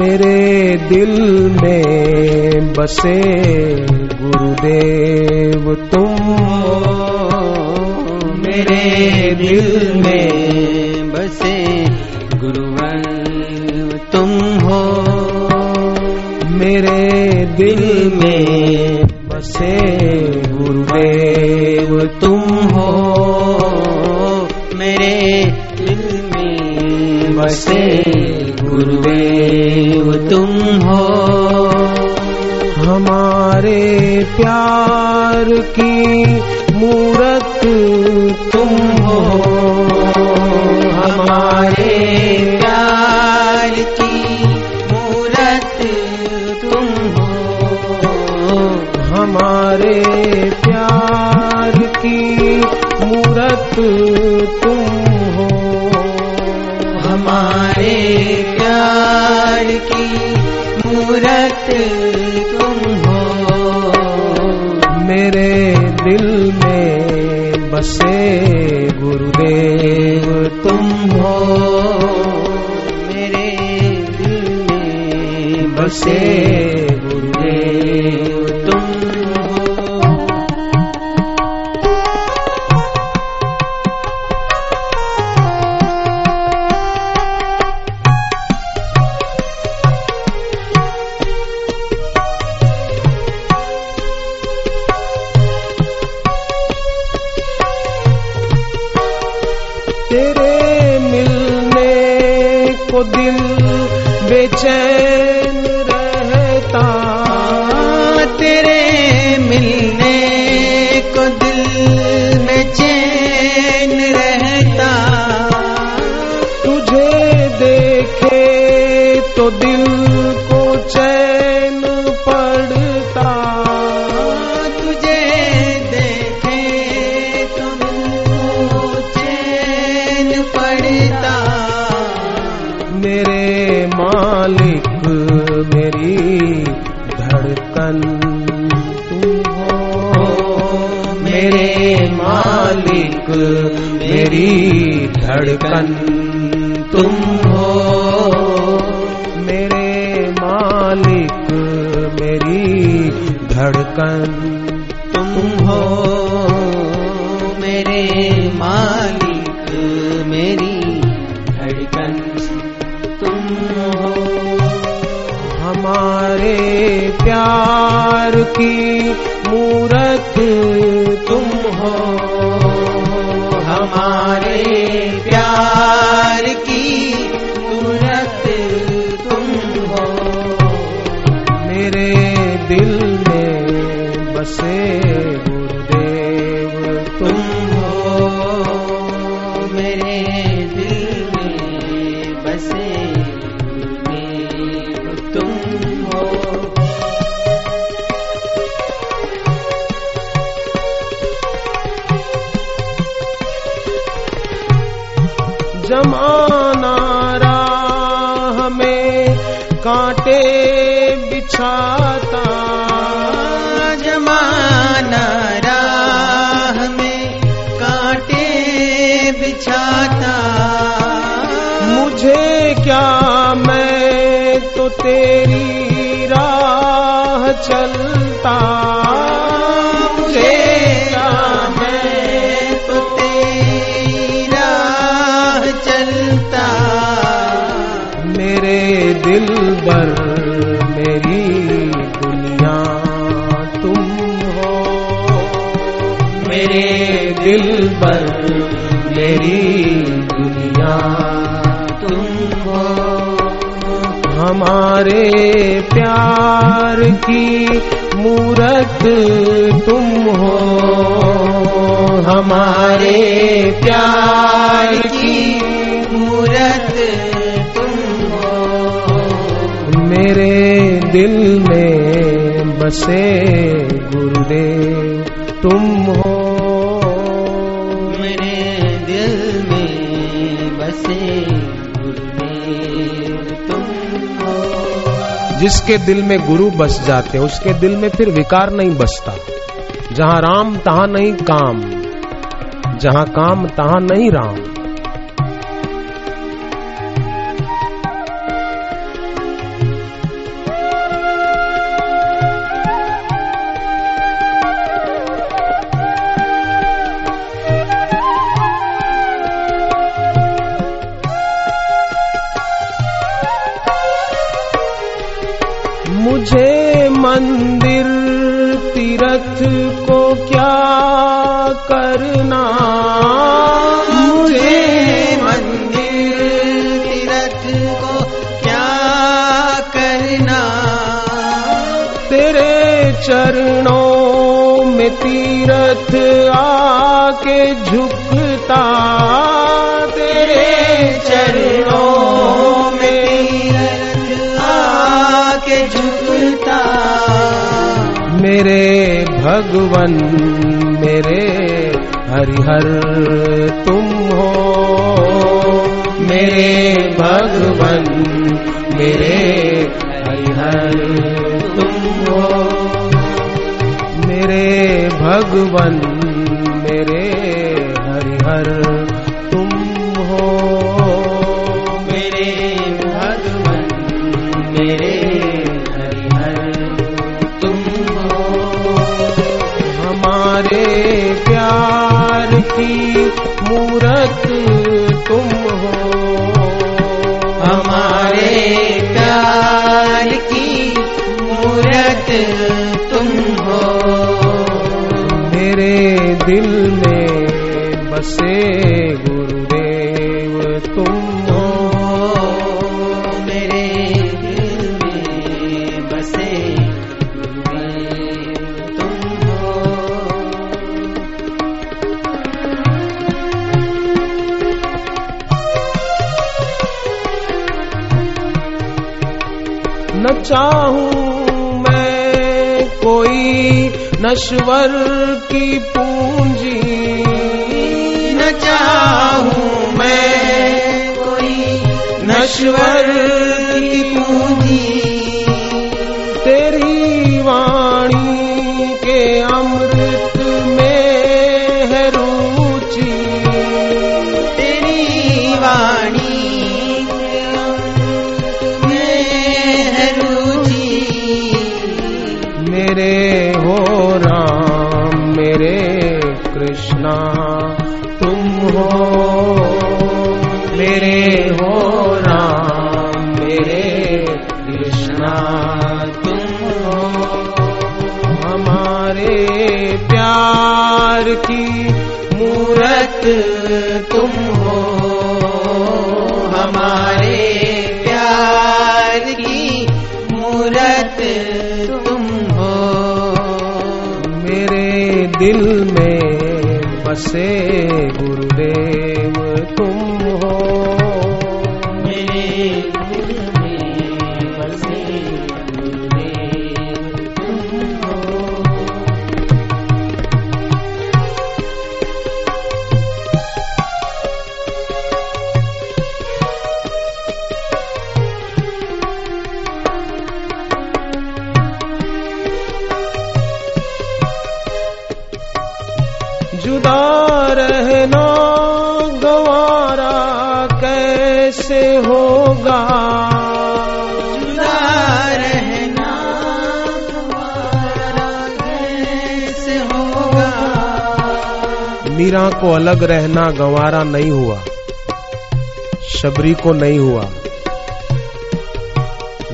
मेरे दिल में बसे गुरुदेव तुम। मेरे दिल में बसे गुरुवर तुम हो। मेरे दिल में बसे गुरुदेव तुम हो। मेरे दिल में बसे गुरुदेव तुम हो। हमारे प्यार की मूरत तुम हो। हमारे प्यार की मूरत तुम हो। हमारे प्यार की मूरत तुम मूरत तुम हो। मेरे दिल में बसे गुरुदेव तुम हो। मेरे दिल में बसे तुझे देखे तो दिल को चैन पड़ता। तुझे देखे तो दिल को चैन पड़ता। मेरे मालिक मेरी धड़कन तुम हो। मेरे मालिक मेरी धड़कन। धड़कन तुम हो मेरे मालिक मेरी धड़कन। तुम हो हमारे प्यार की बिछाता जमाना राह में कांटे बिछाता। मुझे क्या मैं तो तेरी राह चलता? मुझे क्या मैं तो तेरी राह चलता? मेरे दिल बर मेरे दिल पर मेरी दुनिया तुम हो। हमारे प्यार की मूरत तुम हो। हमारे प्यार की मूरत तुम हो। मेरे दिल में बसे गुरुदेव तुम हो। मेरे दिल में बसे जिसके दिल में गुरु बस जाते, उसके दिल में फिर विकार नहीं बसता। जहाँ राम, तहां नहीं काम। जहाँ काम, तहां नहीं राम। मंदिर तीरथ को क्या करना? मुझे मंदिर तीरथ को क्या करना? तेरे चरणों में तीरथ आके झुकता मेरे भगवन, मेरे हरिहर, तुम हो। मेरे भगवन, मेरे हरिहर, तुम हो। मेरे भगवन, मेरे हरिहर। मूरत तुम हो। हमारे प्यार की मूरत तुम हो। मेरे दिल में बसे नश्वर की पूंजी। न चाहूँ मैं कोई नश्वर की पूंजी। प्यार की मूरत तुम हो। हमारे प्यार की मूरत तुम हो। मेरे दिल में बसे गुरुदेव तुम मीरा को अलग रहना गंवारा नहीं हुआ। शबरी को नहीं हुआ।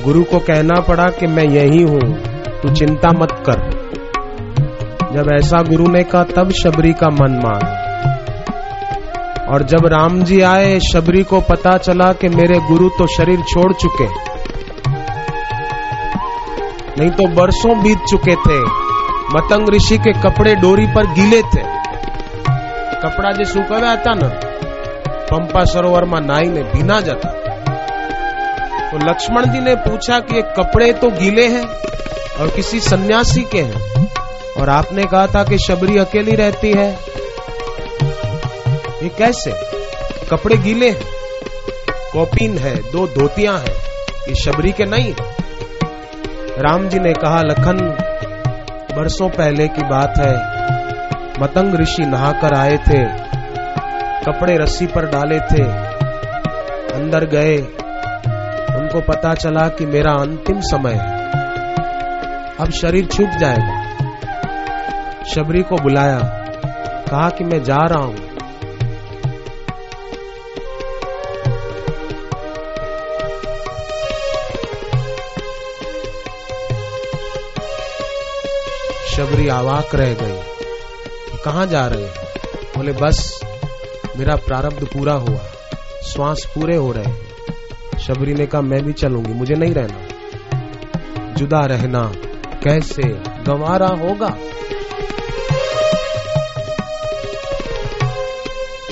गुरु को कहना पड़ा कि मैं यही हूँ, तू चिंता मत कर। जब ऐसा गुरु ने कहा, तब शबरी का मन मान और जब राम जी आए, शबरी को पता चला कि मेरे गुरु तो शरीर छोड़ चुके। नहीं तो बरसों बीत चुके थे। मतंग ऋषि के कपड़े डोरी पर गीले थे। कपड़ा जो सुखाव्या હતા ને पंपा सरोवर में नाई ने भीना जाता तो लक्ष्मण जी ने पूछा कि ये कपड़े तो गीले हैं और किसी सन्यासी के हैं और आपने कहा था कि शबरी अकेली रहती है ये कैसे कपड़े गीले हैं कॉपिन है दो धोतियां हैं ये शबरी के नहीं राम जी ने कहा लखन बरसों पहले की बात है मतंग ऋषि नहाकर आए थे, कपड़े रस्सी पर डाले थे, अंदर गए। उनको पता चला कि मेरा अंतिम समय है। अब शरीर छूट जाएगा। शबरी को बुलाया, कहा कि मैं जा रहा हूँ। शबरी आवाक रह गई। कहा जा रहे हैं? बोले, बस, मेरा प्रारब्ध पूरा हुआ। श्वास पूरे हो रहे हैं। शबरी ने कहा, मैं भी चलूँगी, मुझे नहीं रहना। जुदा रहना, कैसे? गंवारा होगा?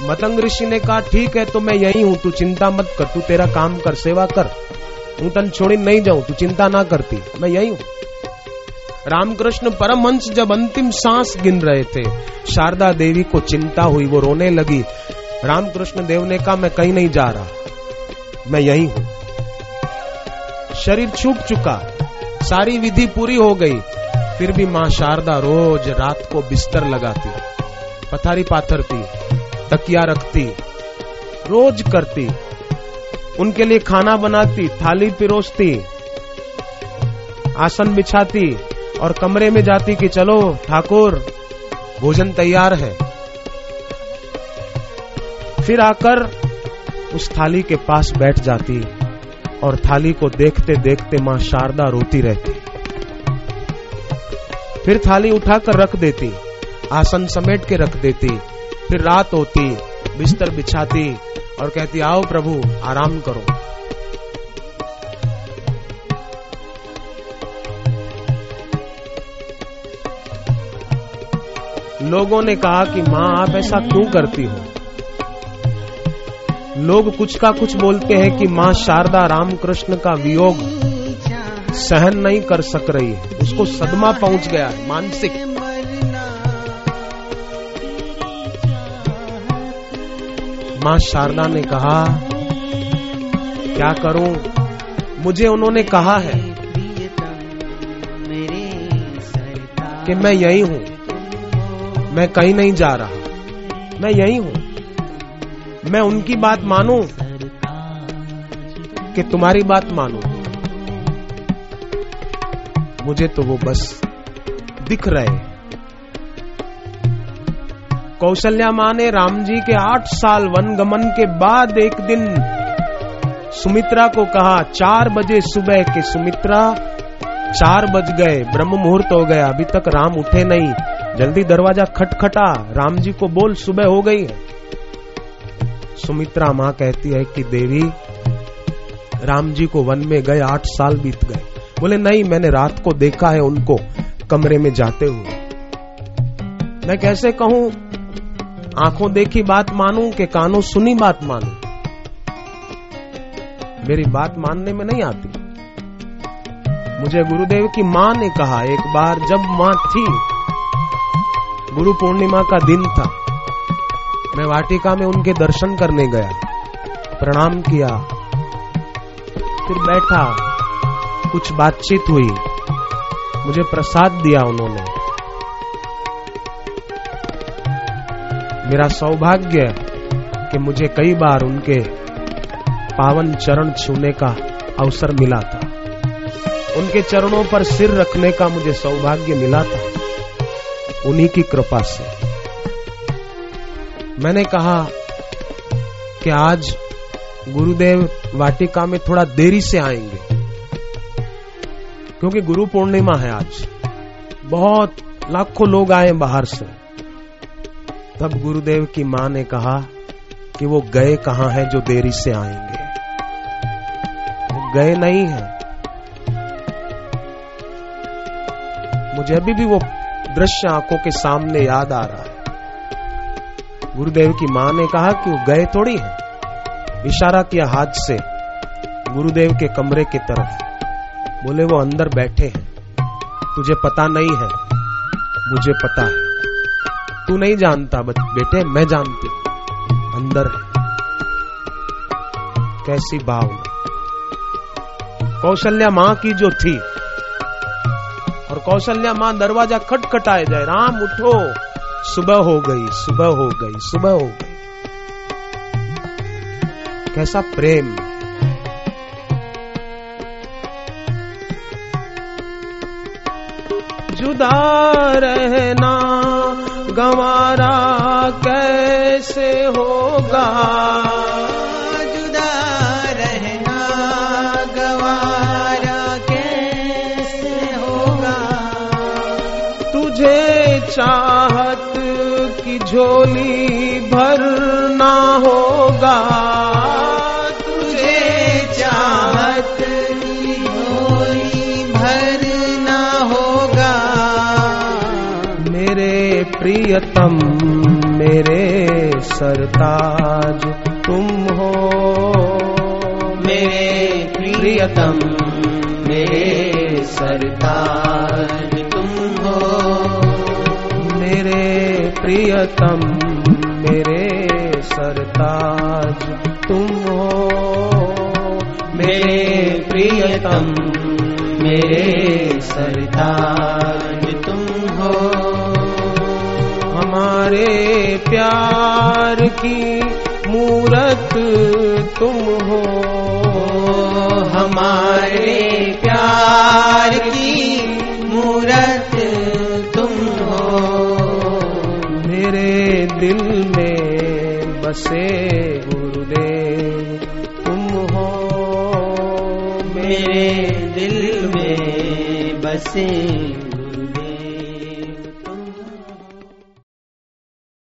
मतंग ऋषि ने कहा, ठीक है तो मैं यही हूँ। तू चिंता मत कर, तू तेरा काम कर, सेवा कर। ऊटन छोड़ी नहीं जाऊँ, तू चिंता ना करती। मैं यही हूँ। रामकृष्ण परमहंस जब अंतिम सांस गिन रहे थे, शारदा देवी को चिंता हुई, वो रोने लगी। रामकृष्ण देव ने कहा, मैं कहीं नहीं जा रहा। मैं यही हूँ। शरीर छूट चुका। सारी विधि पूरी हो गई। फिर भी माँ शारदा रोज रात को बिस्तर लगाती। पथारी पाथरती, तकिया रखती, रोज करती। उनके लिए खाना बनाती, थाली पिरोसती, आसन बिछाती और कमरे में जाती कि चलो, ठाकुर, भोजन तैयार है। फिर आकर उस थाली के पास बैठ जाती और थाली को देखते देखते माँ शारदा रोती रहती। फिर थाली उठाकर रख देती, आसन समेट के रख देती, फिर रात होती, बिस्तर बिछाती और कहती, आओ प्रभु, आराम करो। लोगों ने कहा कि माँ, आप ऐसा क्यों करती हो? लोग कुछ का कुछ बोलते हैं कि माँ, शारदा रामकृष्ण का वियोग सहन नहीं कर सक रही है। उसको सदमा पहुँच गया है, मानसिक। माँ शारदा ने कहा, क्या करूँ? मुझे उन्होंने कहा है कि मैं यही हूँ। मैं कहीं नहीं जा रहा। मैं यही हूँ। मैं उनकी बात मानू कि तुम्हारी बात मानू। मुझे तो वो बस दिख रहे कौशल्या माँ ने राम जी के आठ साल वन गमन के बाद एक दिन सुमित्रा को कहा, चार बजे सुबह के सुमित्रा, चार बज गए, ब्रह्म मुहूर्त हो गया, अभी तक राम उठे नहीं। जल्दी दरवाज़ा खटखटा। राम जी को बोल, सुबह हो गई है। सुमित्रा माँ कहती है कि, देवी राम जी को वन में गए, आठ साल बीत गए। बोले, नहीं, मैंने रात को देखा है उनको, कमरे में जाते हुए। मैं कैसे कहूँ, आँखों देखी बात मानू के कानों सुनी बात मानू? मेरी बात मानने में नहीं आती। मुझे गुरुदेव की माँ ने कहा, एक बार जब माँ थी गुरु पूर्णिमा का दिन था। मैं वाटिका में उनके दर्शन करने गया। प्रणाम किया। फिर बैठा। कुछ बातचीत हुई। मुझे प्रसाद दिया उन्होंने। मेरा सौभाग्य कि मुझे कई बार उनके पावन चरण छूने का अवसर मिला था। उनके चरणों पर सिर रखने का मुझे सौभाग्य मिला था। उन्हीं की कृपा से। मैंने कहा कि आज गुरुदेव वाटिका में थोड़ा देरी से आएँगे, क्योंकि गुरु पूर्णिमा है आज। बहुत लाखों लोग आए बाहर से। तब गुरुदेव की माँ ने कहा कि वो गए कहाँ हैं जो देरी से आएँगे? वो गए नहीं है। मुझे अभी भी वो दृश्य आँखों के सामने याद आ रहा है। गुरुदेव की माँ ने कहा कि वो गए थोड़ी है। इशारा किया हाथ से, गुरुदेव के कमरे की तरफ़। बोले, वो अंदर बैठे हैं। तुझे पता नहीं है। मुझे पता है। तू नहीं जानता बेटे, मैं जानती अंदर है। कैसी भावना। कौशल्या माँ की जो थी कौशल्या माँ दरवाज़ा खटखटाए जाए। राम उठो। सुबह हो गई, सुबह हो गई, सुबह हो गई। कैसा प्रेम। जुदा रहना, गंवारा कैसे होगा? झोली भरना होगा। भरना होगा। मेरे प्रियतम, मेरे सरताज, तुम हो। मेरे प्रियतम, मेरे सरताज, तुम हो। मेरे प्रियतम, मेरे सरताज, तुम हो। मेरे प्रियतम, मेरे सरताज, तुम हो। हमारे प्यार की मूरत तुम हो। हमारे प्यार की बसे गुरुदेव तुम हो मेरे दिल में बसे